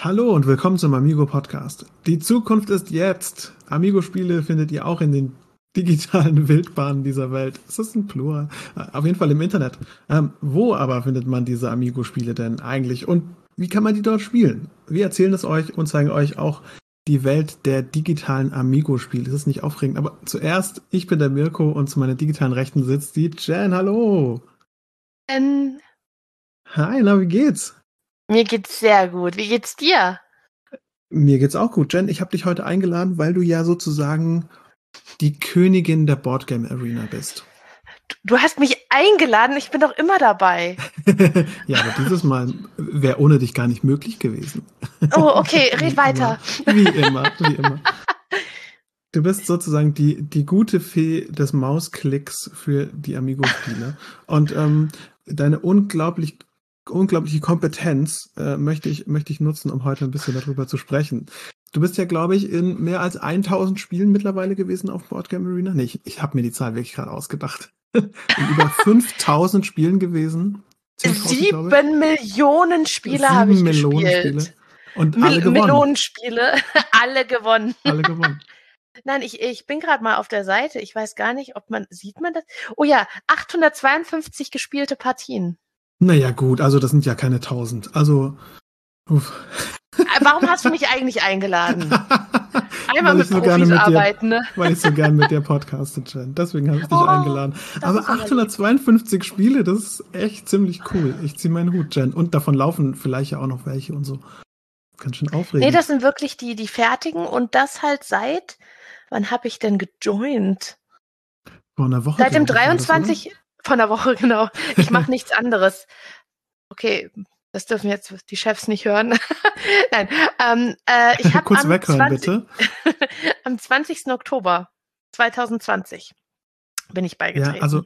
Hallo und willkommen zum Amigo Podcast. Die Zukunft ist jetzt. Amigo-Spiele findet ihr auch in den digitalen Wildbahnen dieser Welt. Ist das ein Plural? Auf jeden Fall im Internet. Ähm, wo aber findet man diese Amigo-Spiele denn eigentlich und wie kann man die dort spielen? Wir erzählen es euch und zeigen euch auch die Welt der digitalen Amigo-Spiele. Das ist nicht aufregend, aber zuerst, ich bin der Mirko und zu meiner digitalen Rechten sitzt die Jen. Hallo. Ähm, Hi, na, wie geht's? Mir geht's sehr gut. Wie geht's dir? Mir geht's auch gut. Jen, ich habe dich heute eingeladen, weil du ja sozusagen die Königin der Boardgame Arena bist. Du hast mich eingeladen, ich bin doch immer dabei. ja, aber dieses Mal wäre ohne dich gar nicht möglich gewesen. Oh, okay, red weiter. Wie immer, wie immer. Du bist sozusagen die, die gute Fee des Mausklicks für die Amigo-Spiele. Und ähm, deine unglaublich, unglaubliche Kompetenz äh, möchte, ich, möchte ich nutzen, um heute ein bisschen darüber zu sprechen. Du bist ja, glaube ich, in mehr als 1000 Spielen mittlerweile gewesen auf Boardgame Arena. Nee, ich, ich habe mir die Zahl wirklich gerade ausgedacht. in über 5000 Spielen gewesen. 10.000, glaube ich. Sieben Millionen Spiele habe ich Millionen gespielt. Spiele. Und alle Mil gewonnen. Millionenspiele, alle gewonnen. Alle gewonnen. Nein, ich, ich bin gerade mal auf der Seite. Ich weiß gar nicht, ob man, sieht man das? Oh ja, 852 gespielte Partien. Naja, gut, also das sind ja keine 1000. Also, uff. Äh, Warum hast du mich eigentlich eingeladen? Einmal Weil mit ich so gerne Profis mit dir- arbeiten, ne? weil ich so gern mit dir podcaste, Jen. Deswegen habe ich dich Oh, eingeladen. Aber ist aber lieb. 852 Spiele, das ist echt ziemlich cool. Ich ziehe meinen Hut, Jen. Und davon laufen vielleicht ja auch noch welche und so. Ganz schön aufregend. Nee, das sind wirklich die, die fertigen und das halt seit, wann habe ich denn gejoint? Vor einer Woche. Seit dem glaub ich, war das, 23. von der Woche, genau. Ich mache nichts anderes. Okay, das dürfen jetzt die Chefs nicht hören. Nein, ähm, äh, ich habe Kurz am, weghören, 20 bitte. am 20. Oktober 2020 bin ich beigetreten. Ja, also,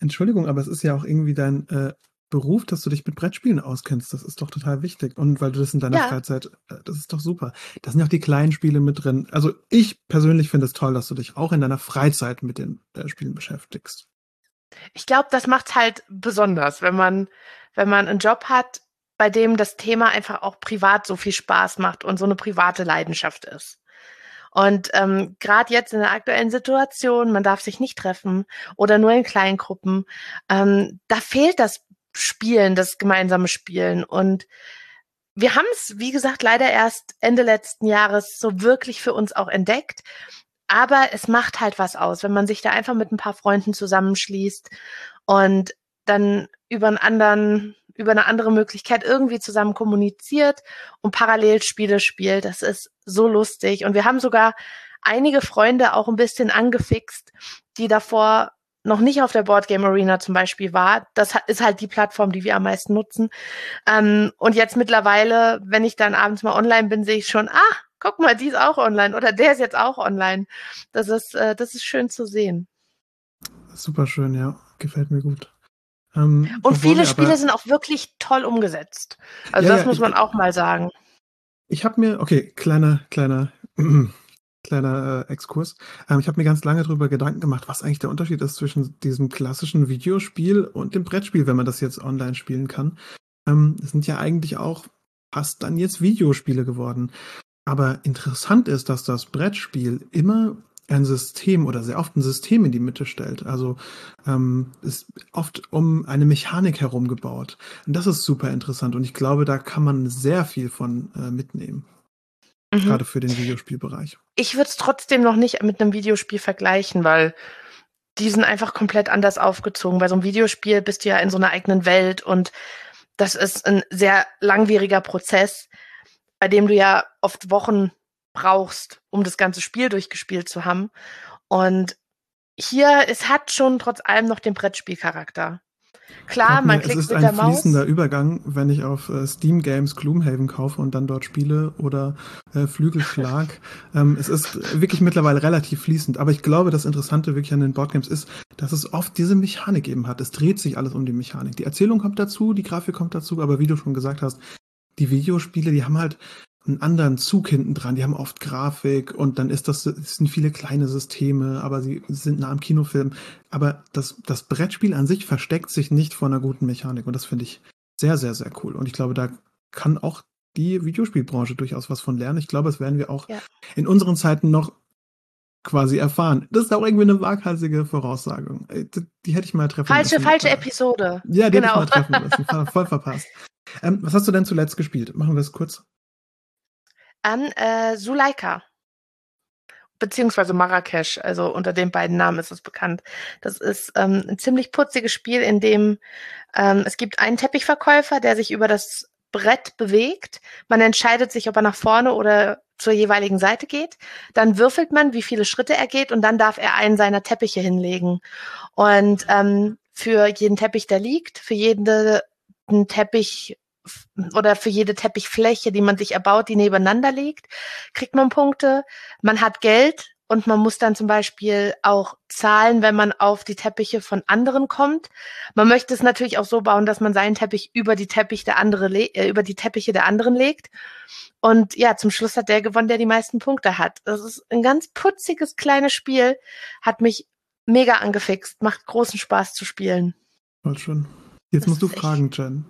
Entschuldigung, aber es ist ja auch irgendwie dein äh, Beruf, dass du dich mit Brettspielen auskennst. Das ist doch total wichtig. Und weil du das in deiner Ja. Freizeit, äh, das ist doch super. Da sind ja auch die kleinen Spiele mit drin. Also ich persönlich finde es toll, dass du dich auch in deiner Freizeit mit den äh, Spielen beschäftigst. Ich glaube, das macht halt besonders, wenn man, wenn man einen Job hat, bei dem das Thema einfach auch privat so viel Spaß macht und so eine private Leidenschaft ist. Und ähm, gerade jetzt in der aktuellen Situation, man darf sich nicht treffen oder nur in kleinen Gruppen, ähm, da fehlt das Spielen, das gemeinsame Spielen. Und wir haben es, wie gesagt, leider erst Ende letzten Jahres so wirklich für uns auch entdeckt. Aber es macht halt was aus, wenn man sich da einfach mit ein paar Freunden zusammenschließt und dann über einen anderen, über eine andere Möglichkeit irgendwie zusammen kommuniziert und parallel Spiele spielt. Das ist so lustig. Und wir haben sogar einige Freunde auch ein bisschen angefixt, die davor noch nicht auf der Board Game Arena zum Beispiel war. Das ist halt die Plattform, die wir am meisten nutzen. Ähm, und jetzt mittlerweile, wenn ich dann abends mal online bin, sehe ich schon, ah, guck mal, die ist auch online oder der ist jetzt auch online. Das ist, äh, das ist schön zu sehen. Super schön, ja. Gefällt mir gut. Ähm, Und viele Spiele sind auch wirklich toll umgesetzt. Also Ja, das ja, muss ich- man auch mal sagen. Ich habe mir, okay, kleiner, kleiner, kleiner äh, Exkurs. Ähm, ich habe mir ganz lange darüber Gedanken gemacht, was eigentlich der Unterschied ist zwischen diesem klassischen Videospiel und dem Brettspiel, wenn man das jetzt online spielen kann. Ähm, das sind ja eigentlich auch fast dann jetzt Videospiele geworden. Aber interessant ist, dass das Brettspiel immer ein System oder sehr oft ein System in die Mitte stellt. Also ähm, ist oft um eine Mechanik herum gebaut. Und das ist super interessant und ich glaube, da kann man sehr viel von äh, mitnehmen, Mhm. gerade für den Videospielbereich. Ich würde es trotzdem noch nicht mit einem Videospiel vergleichen, weil die sind einfach komplett anders aufgezogen. Bei so einem Videospiel bist du ja in so einer eigenen Welt und das ist ein sehr langwieriger Prozess, bei dem du ja oft Wochen brauchst, um das ganze Spiel durchgespielt zu haben. Und hier, es hat schon trotz allem noch den Brettspielcharakter. Klar, mir, man es klickt ist mit ein der Maus. fließender Übergang, wenn ich auf äh, Steam Games Gloomhaven kaufe und dann dort spiele oder äh, Flügelschlag. ähm, es ist wirklich mittlerweile relativ fließend, aber ich glaube, das Interessante wirklich an den Boardgames ist, dass es oft diese Mechanik eben hat. Es dreht sich alles um die Mechanik. Die Erzählung kommt dazu, die Grafik kommt dazu, aber wie du schon gesagt hast, die Videospiele, die haben halt einen anderen Zug hinten dran. Die haben oft Grafik und dann ist das, es sind viele kleine Systeme, aber sie sind nah am Kinofilm. Aber das, das Brettspiel an sich versteckt sich nicht vor einer guten Mechanik und das finde ich sehr, sehr, sehr cool. Und ich glaube, da kann auch die Videospielbranche durchaus was von lernen. Ich glaube, das werden wir auch ja. in unseren Zeiten noch quasi erfahren. Das ist auch irgendwie eine waghalsige Voraussagung. Äh, die hätte ich mal treffen falsche, lassen. Falsche Episode. Ja, die genau. hätte ich mal treffen lassen. Voll verpasst. Ähm, was hast du denn zuletzt gespielt? Machen wir es kurz. An äh, Suleika beziehungsweise Marrakesch, also unter den beiden Namen ist es bekannt. Das ist ähm, ein ziemlich putziges Spiel, in dem ähm, es gibt einen Teppichverkäufer, der sich über das Brett bewegt. Man entscheidet sich, ob er nach vorne oder zur jeweiligen Seite geht. Dann würfelt man, wie viele Schritte er geht und dann darf er einen seiner Teppiche hinlegen. Und ähm, für jeden Teppich, der liegt, für jeden Teppich oder für jede Teppichfläche, die man sich erbaut, die nebeneinander liegt, kriegt man Punkte. Man hat Geld und man muss dann zum Beispiel auch zahlen, wenn man auf die Teppiche von anderen kommt. Man möchte es natürlich auch so bauen, dass man seinen Teppich über die Teppich der andere äh, über die Teppiche der anderen legt. Und ja, zum Schluss hat der gewonnen, der die meisten Punkte hat. Das ist ein ganz putziges kleines Spiel, hat mich mega angefixt, macht großen Spaß zu spielen. Voll schön. Jetzt das musst du fragen, Jen.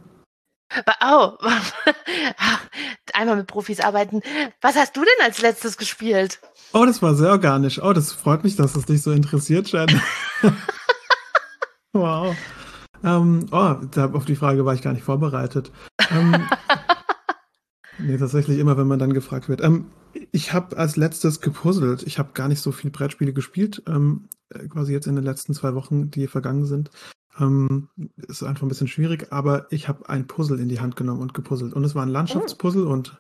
Oh, einmal mit Profis arbeiten. Was hast du denn als letztes gespielt? Oh, das war sehr organisch. Oh, das freut mich, dass es dich so interessiert, Jen. wow. Ähm, oh, auf die Frage war ich gar nicht vorbereitet. Ähm, nee, tatsächlich immer, wenn man dann gefragt wird. Ähm, ich habe als letztes gepuzzelt. Ich habe gar nicht so viel Brettspiele gespielt, ähm, äh, quasi jetzt in den letzten zwei Wochen, die vergangen sind. Ähm, ist einfach ein bisschen schwierig, aber ich habe ein Puzzle in die Hand genommen und gepuzzelt. Und es war ein Landschaftspuzzle oh. und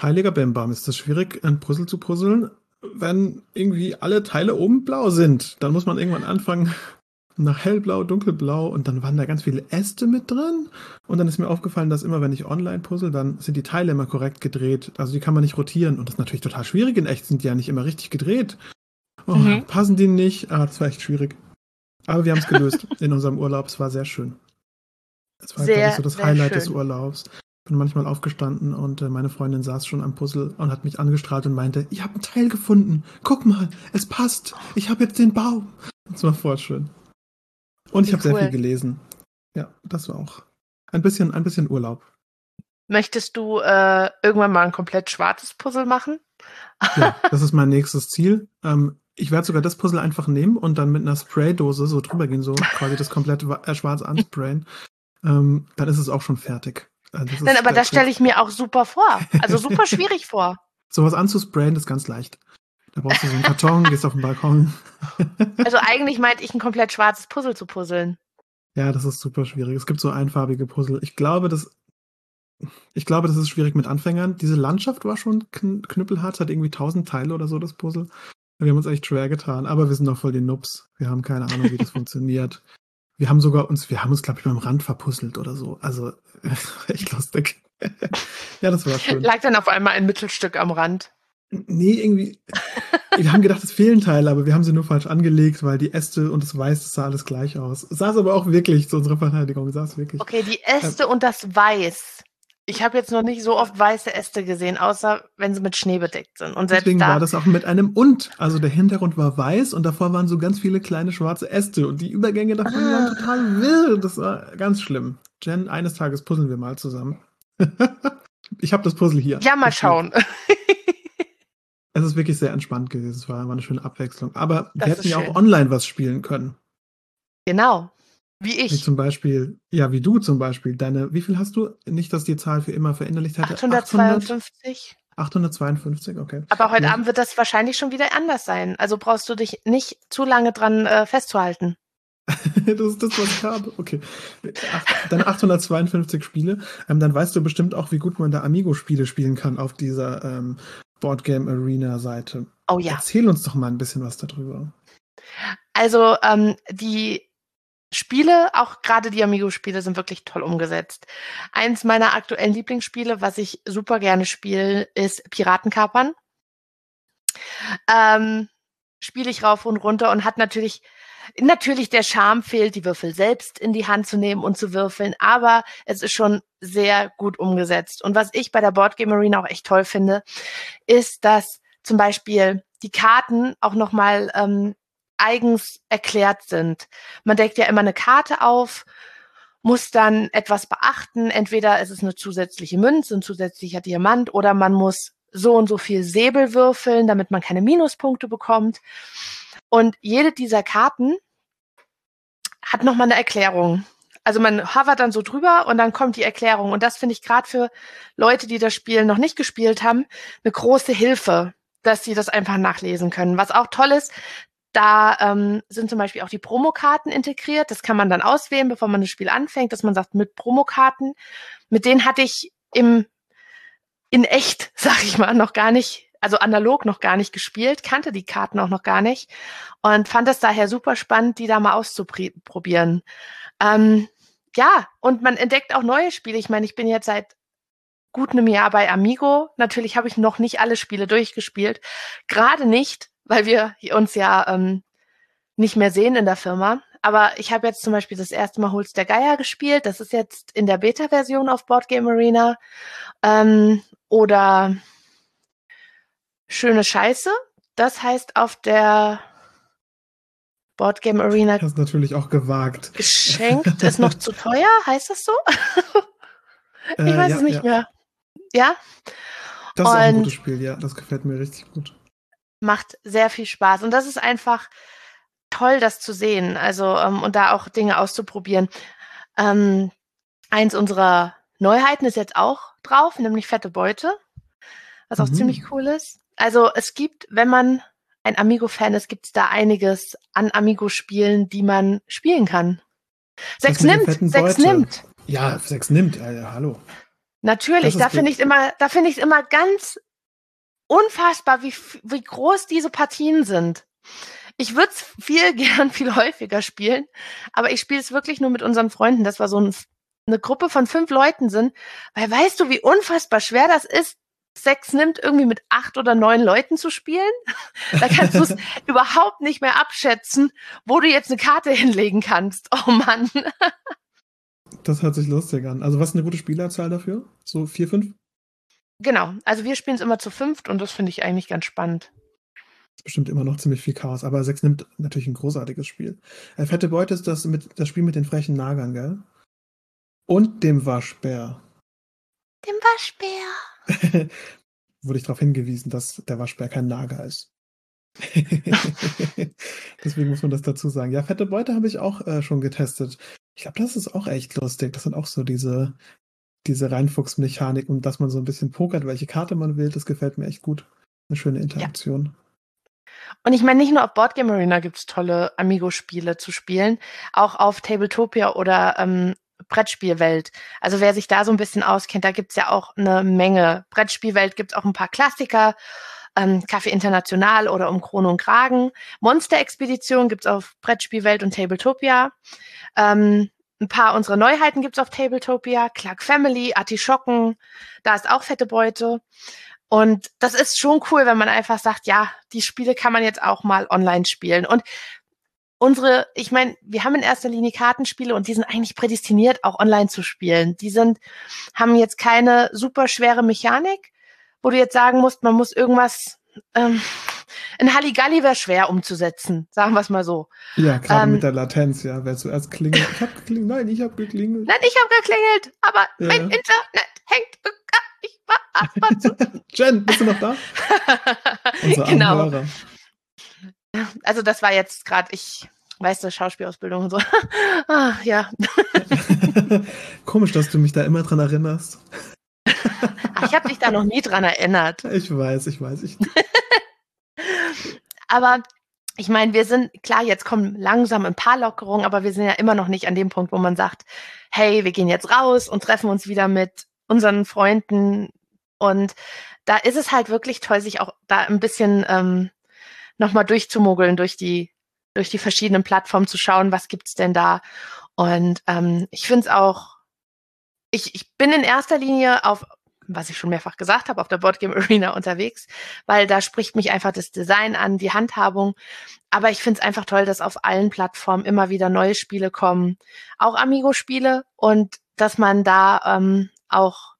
heiliger Bembam ist es schwierig, ein Puzzle zu puzzeln, wenn irgendwie alle Teile oben blau sind. Dann muss man irgendwann anfangen nach hellblau, dunkelblau und dann waren da ganz viele Äste mit drin. Und dann ist mir aufgefallen, dass immer, wenn ich online puzzle, dann sind die Teile immer korrekt gedreht. Also die kann man nicht rotieren. Und das ist natürlich total schwierig. In echt sind die ja nicht immer richtig gedreht. Oh, mhm. Passen die nicht? Ah, das war echt schwierig. Aber wir haben es gelöst in unserem Urlaub. Es war sehr schön. Es war, sehr, ich, so das Highlight schön. des Urlaubs. Ich bin manchmal aufgestanden und äh, meine Freundin saß schon am Puzzle und hat mich angestrahlt und meinte, ich habe ein Teil gefunden. Guck mal, es passt. Ich habe jetzt den Baum. Das war voll schön. Und ich habe cool. sehr viel gelesen. Ja, das war auch ein bisschen, ein bisschen Urlaub. Möchtest du äh, irgendwann mal ein komplett schwarzes Puzzle machen? ja, das ist mein nächstes Ziel. Ähm, ich werde sogar das Puzzle einfach nehmen und dann mit einer Spraydose so drüber gehen, so quasi das komplett äh, schwarz ansprayen. ähm, dann ist es auch schon fertig. Äh, Nein, aber das stelle ich mir auch super vor. Also super schwierig vor. Sowas anzusprayen ist ganz leicht. Da brauchst du so einen Karton, gehst auf den Balkon. also eigentlich meinte ich ein komplett schwarzes Puzzle zu puzzeln. Ja, das ist super schwierig. Es gibt so einfarbige Puzzle. Ich glaube, das, ich glaube, das ist schwierig mit Anfängern. Diese Landschaft war schon knüppelhart, hat irgendwie tausend Teile oder so, das Puzzle. Wir haben uns echt schwer getan, aber wir sind noch voll die Nubs. Wir haben keine Ahnung, wie das funktioniert. Wir haben sogar uns, wir haben uns, glaube ich, beim Rand verpuzzelt oder so. Also echt lustig. ja, das war schön. Lag dann auf einmal ein Mittelstück am Rand? Nee, irgendwie. wir haben gedacht, es fehlen Teile, aber wir haben sie nur falsch angelegt, weil die Äste und das Weiß, das sah alles gleich aus. Es sah aber auch wirklich zu unserer Verteidigung, sah es wirklich. Okay, die Äste ähm, und das Weiß. Ich habe jetzt noch nicht so oft weiße Äste gesehen, außer wenn sie mit Schnee bedeckt sind. Und Deswegen da war das auch mit einem und. Also der Hintergrund war weiß und davor waren so ganz viele kleine schwarze Äste und die Übergänge davon ah. waren total wild. Das war ganz schlimm. Jen, eines Tages puzzeln wir mal zusammen. ich habe das Puzzle hier. Ja, mal schauen. es ist wirklich sehr entspannt gewesen. Es war, war eine schöne Abwechslung. Aber das wir hätten ja auch online was spielen können. Genau. Wie ich. Wie zum Beispiel, ja, wie du zum Beispiel. Deine, wie viel hast du? Nicht, dass die Zahl für immer verinnerlicht hätte. 852. 852, okay. Aber heute ja. Abend wird das wahrscheinlich schon wieder anders sein. Also brauchst du dich nicht zu lange dran äh, festzuhalten. das ist das, was ich habe. Okay. Deine 852 Spiele. Ähm, dann weißt du bestimmt auch, wie gut man da Amigo-Spiele spielen kann auf dieser ähm, Boardgame Arena-Seite. Oh ja. Erzähl uns doch mal ein bisschen was darüber. Also ähm, die Spiele, auch gerade die Amigo-Spiele, sind wirklich toll umgesetzt. Eins meiner aktuellen Lieblingsspiele, was ich super gerne spiele, ist Piratenkapern. Ähm, Spiele ich rauf und runter und hat natürlich, natürlich der Charme fehlt, die Würfel selbst in die Hand zu nehmen und zu würfeln, aber es ist schon sehr gut umgesetzt. Und was ich bei der Boardgame Arena auch echt toll finde, ist, dass zum Beispiel die Karten auch nochmal ähm, eigens erklärt sind. Man deckt ja immer eine Karte auf muss dann etwas beachten. Entweder ist es eine zusätzliche Münze, ein zusätzlicher Diamant oder man muss so und so viel Säbel würfeln, damit man keine Minuspunkte bekommt. Und jede dieser Karten hat nochmal eine Erklärung. Also man hovert dann so drüber und dann kommt die Erklärung. Und das finde ich gerade für Leute, die das Spiel noch nicht gespielt haben, eine große Hilfe, dass sie das einfach nachlesen können. Was auch toll ist, da ähm, sind zum Beispiel auch die Promokarten integriert. Das kann man dann auswählen, bevor man das Spiel anfängt, dass man sagt, mit Promokarten. Mit denen hatte ich im in echt, sag ich mal, noch gar nicht, also analog noch gar nicht gespielt, kannte die Karten auch noch gar nicht und fand es daher super spannend, die da mal auszuprobieren. Ähm, ja, und man entdeckt auch neue Spiele. Ich meine, ich bin jetzt seit gut einem Jahr bei Amigo. Natürlich habe ich noch nicht alle Spiele durchgespielt. Gerade nicht, weil wir uns ja ähm, nicht mehr sehen in der Firma. Aber ich habe jetzt zum Beispiel das erste Mal Holz der Geier gespielt. Das ist jetzt in der Beta-Version auf Board Game Arena. Ähm, oder Schöne Scheiße. Das heißt auf der Board Game Arena. Das ist natürlich auch gewagt. Geschenkt ist noch zu teuer, heißt das so? ich äh, weiß ja, es nicht ja. mehr. Ja? Das ist auch ein gutes Spiel, ja. Das gefällt mir richtig gut. Macht sehr viel Spaß. Und das ist einfach toll, das zu sehen. Also, ähm, und da auch Dinge auszuprobieren. Ähm, eins unserer Neuheiten ist jetzt auch drauf, nämlich Fette Beute. Was auch mhm. ziemlich cool ist. Also es gibt, wenn man ein Amigo-Fan ist, gibt es da einiges an Amigo-Spielen, die man spielen kann. Sechs nimmt, sechs nimmt. Ja, sechs nimmt, ja hallo. Natürlich, da finde ich immer, da finde ich immer ganz unfassbar, wie, wie groß diese Partien sind. Ich würde es viel gern, viel häufiger spielen, aber ich spiele es wirklich nur mit unseren Freunden, dass wir so ein, eine Gruppe von fünf Leuten sind, weil weißt du, wie unfassbar schwer das ist, Sex nimmt, irgendwie mit acht oder neun Leuten zu spielen. da kannst du es überhaupt nicht mehr abschätzen, wo du jetzt eine Karte hinlegen kannst. Oh Mann. das hört sich lustig an. Also was ist eine gute Spielerzahl dafür? So vier, fünf? Genau. Also wir spielen es immer zu fünft und das finde ich eigentlich ganz spannend. Das ist bestimmt immer noch ziemlich viel Chaos, aber Sex nimmt natürlich ein großartiges Spiel. Äh, Fette Beute ist das, mit, das Spiel mit den frechen Nagern, gell? Und dem Waschbär. Dem Waschbär. wurde ich darauf hingewiesen, dass der Waschbär kein Nager ist. Deswegen muss man das dazu sagen. Ja, fette Beute habe ich auch äh, schon getestet. Ich glaube, das ist auch echt lustig. Das sind auch so diese, diese Reinfuchsmechanik und dass man so ein bisschen pokert, welche Karte man wählt. Das gefällt mir echt gut. Eine schöne Interaktion. Ja. Und ich meine, nicht nur auf Boardgame Arena gibt es tolle Amigo-Spiele zu spielen, auch auf Tabletopia oder ähm, Brettspielwelt. Also wer sich da so ein bisschen auskennt, da gibt's ja auch eine Menge. Brettspielwelt gibt's auch ein paar Klassiker. Ähm, Kaffee International oder um Krone und Kragen. Monster-Expedition gibt's auf Brettspielwelt und Tabletopia. Ähm, ein paar unserer Neuheiten gibt's auf Tabletopia. Clark Family, Artischocken, da ist auch fette Beute. Und das ist schon cool, wenn man einfach sagt, ja, die Spiele kann man jetzt auch mal online spielen. Und unsere, ich meine, wir haben in erster Linie Kartenspiele und die sind eigentlich prädestiniert, auch online zu spielen. Die sind, haben jetzt keine super schwere Mechanik, wo du jetzt sagen musst, man muss irgendwas, ähm, ein Halligalli wäre schwer umzusetzen, sagen wir es mal so. Ja, gerade ähm, mit der Latenz, ja. Wer zuerst klingelt, ich habe geklingelt, nein, ich habe geklingelt. Nein, ich habe geklingelt, aber ja. mein Internet hängt. Ich war ab zu. Jen, bist du noch da? Unsere genau. Anhörer. Also das war jetzt gerade, ich weiß das Schauspielausbildung und so. ah, ja. Komisch, dass du mich da immer dran erinnerst. Ach, ich habe dich da noch nie dran erinnert. Ich weiß, ich weiß. Ich... aber ich meine, wir sind, klar, jetzt kommen langsam ein paar Lockerungen, aber wir sind ja immer noch nicht an dem Punkt, wo man sagt, hey, wir gehen jetzt raus und treffen uns wieder mit unseren Freunden. Und da ist es halt wirklich toll, sich auch da ein bisschen ähm, nochmal durchzumogeln durch die, durch die verschiedenen Plattformen zu schauen, was gibt's denn da. Und ähm, ich finde es auch, ich, ich bin in erster Linie auf, was ich schon mehrfach gesagt habe, auf der Boardgame Arena unterwegs, weil da spricht mich einfach das Design an, die Handhabung. Aber ich finde es einfach toll, dass auf allen Plattformen immer wieder neue Spiele kommen, auch Amigo-Spiele und dass man da ähm, auch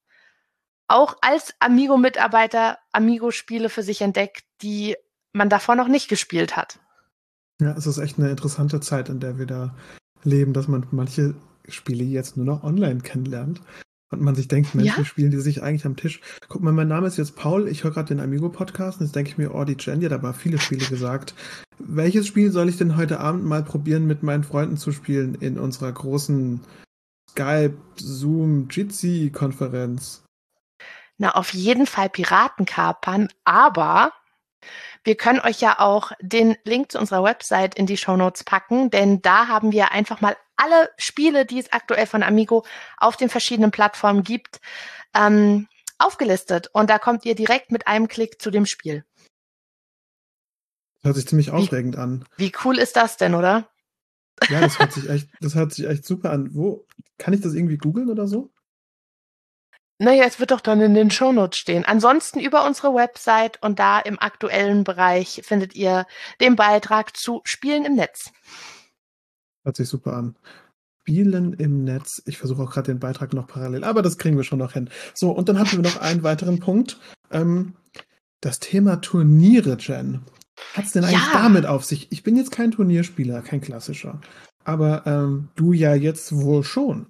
auch als Amigo-Mitarbeiter Amigo-Spiele für sich entdeckt, die man davor noch nicht gespielt hat. Ja, es ist echt eine interessante Zeit, in der wir da leben, dass man manche Spiele jetzt nur noch online kennenlernt. Und man sich denkt, Mensch, Ja. wie spielen die sich eigentlich am Tisch? Guck mal, mein Name ist jetzt Paul, ich höre gerade den Amigo-Podcast und jetzt denke ich mir, oh, die Jen, die hat aber viele Spiele gesagt. Welches Spiel soll ich denn heute Abend mal probieren, mit meinen Freunden zu spielen in unserer großen Skype, Zoom, Jitsi-Konferenz? Na, auf jeden Fall Piratenkapern, aber wir können euch ja auch den Link zu unserer Website in die Shownotes packen, denn da haben wir einfach mal alle Spiele, die es aktuell von Amigo auf den verschiedenen Plattformen gibt, ähm, aufgelistet. Und da kommt ihr direkt mit einem Klick zu dem Spiel. Hört sich ziemlich aufregend an. Wie cool ist das denn, oder? Ja, das hört sich echt, das hört sich echt super an. Wo, kann ich das irgendwie googeln oder so? Naja, es wird doch dann in den Shownotes stehen. Ansonsten über unsere Website und da im aktuellen Bereich findet ihr den Beitrag zu Spielen im Netz. Hört sich super an. Spielen im Netz. Ich versuche auch gerade den Beitrag noch parallel, aber das kriegen wir schon noch hin. So, und dann hatten wir noch einen weiteren Punkt. Ähm, das Thema Turniere, Jen. Hat es denn eigentlich Ja. damit auf sich? Ich bin jetzt kein Turnierspieler, kein klassischer. Aber ähm, du ja jetzt wohl schon.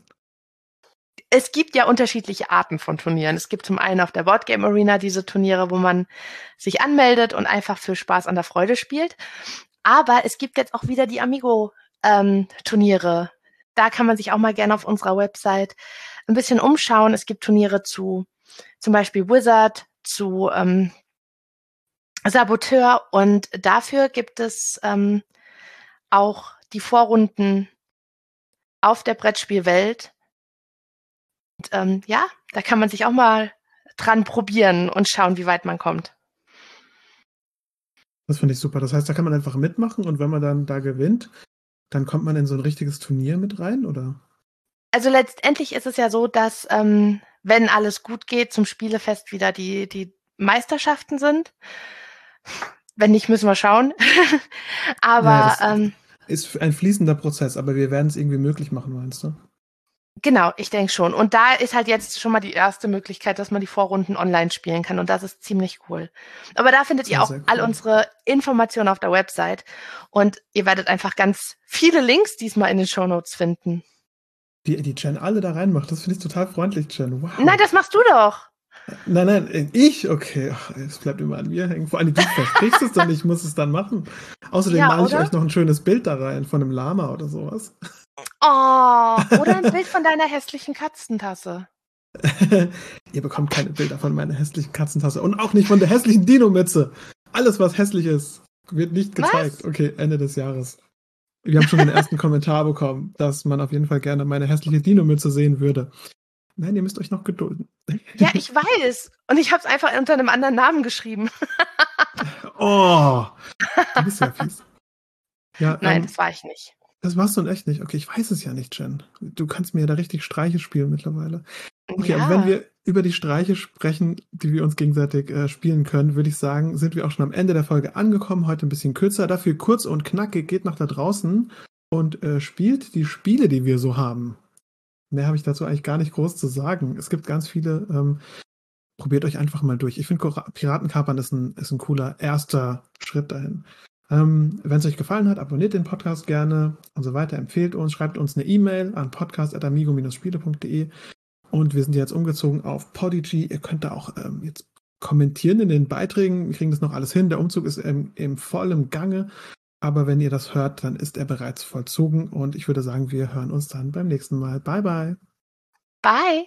Es gibt ja unterschiedliche Arten von Turnieren. Es gibt zum einen auf der Boardgame Arena diese Turniere, wo man sich anmeldet und einfach für Spaß an der Freude spielt. Aber es gibt jetzt auch wieder die Amigo-Turniere. da kann man sich auch mal gerne auf unserer Website ein bisschen umschauen. Es gibt Turniere zu zum Beispiel Wizard, zu ähm, Saboteur und dafür gibt es ähm, auch die Vorrunden auf der Brettspielwelt. Und, ähm, ja, da kann man sich auch mal dran probieren und schauen, wie weit man kommt. Das finde ich super. Das heißt, da kann man einfach mitmachen und wenn man dann da gewinnt, dann kommt man in so ein richtiges Turnier mit rein, oder? Also letztendlich ist es ja so, dass ähm, wenn alles gut geht, zum Spielefest wieder die, die Meisterschaften sind. Wenn nicht, müssen wir schauen. Aber Ja, das- ähm, Ist ein fließender Prozess, aber wir werden es irgendwie möglich machen, meinst du? Genau, ich denke schon. Und da ist halt jetzt schon mal die erste Möglichkeit, dass man die Vorrunden online spielen kann. Und das ist ziemlich cool. Aber da findet ihr auch cool. all unsere Informationen auf der Website. Und ihr werdet einfach ganz viele Links diesmal in den Shownotes finden. Die, die Jen alle da reinmacht, das finde ich total freundlich, Jen. Wow. Nein, das machst du doch. Nein, nein, äh, ich? Okay, es bleibt immer an mir hängen. Vor allem, du versprichst es dann, ich muss es dann machen. Außerdem Ja, male ich euch noch ein schönes Bild da rein von einem Lama oder sowas. Oh, oder ein Bild von deiner hässlichen Katzentasse. Ihr bekommt keine Bilder von meiner hässlichen Katzentasse und auch nicht von der hässlichen Dino-Mütze. Alles, was hässlich ist, wird nicht Was? gezeigt. Okay, Ende des Jahres. Wir haben schon den ersten Kommentar bekommen, dass man auf jeden Fall gerne meine hässliche Dino-Mütze sehen würde. Nein, ihr müsst euch noch gedulden. Ja, ich weiß. Und ich habe es einfach unter einem anderen Namen geschrieben. Oh, du bist ja fies. Ja, Nein, ähm, das war ich nicht. Das warst du in echt nicht. Okay, ich weiß es ja nicht, Jen. Du kannst mir da richtig Streiche spielen mittlerweile. Okay, ja. und wenn wir über die Streiche sprechen, die wir uns gegenseitig äh, spielen können, würde ich sagen, sind wir auch schon am Ende der Folge angekommen. Heute ein bisschen kürzer, dafür kurz und knackig. Geht nach da draußen und äh, spielt die Spiele, die wir so haben. Mehr habe ich dazu eigentlich gar nicht groß zu sagen. Es gibt ganz viele. Ähm, probiert euch einfach mal durch. Ich finde, Piratenkapern ist ein, ist ein cooler erster Schritt dahin. Ähm, Wenn es euch gefallen hat, abonniert den Podcast gerne und so weiter. Empfehlt uns, schreibt uns eine E-Mail an podcast.amigo-spiele.de. Und wir sind jetzt umgezogen auf Podigy. Ihr könnt da auch ähm, jetzt kommentieren in den Beiträgen. Wir kriegen das noch alles hin. Der Umzug ist im, im vollen Gange. Aber wenn ihr das hört, dann ist er bereits vollzogen. Und ich würde sagen, wir hören uns dann beim nächsten Mal. Bye, bye. Bye.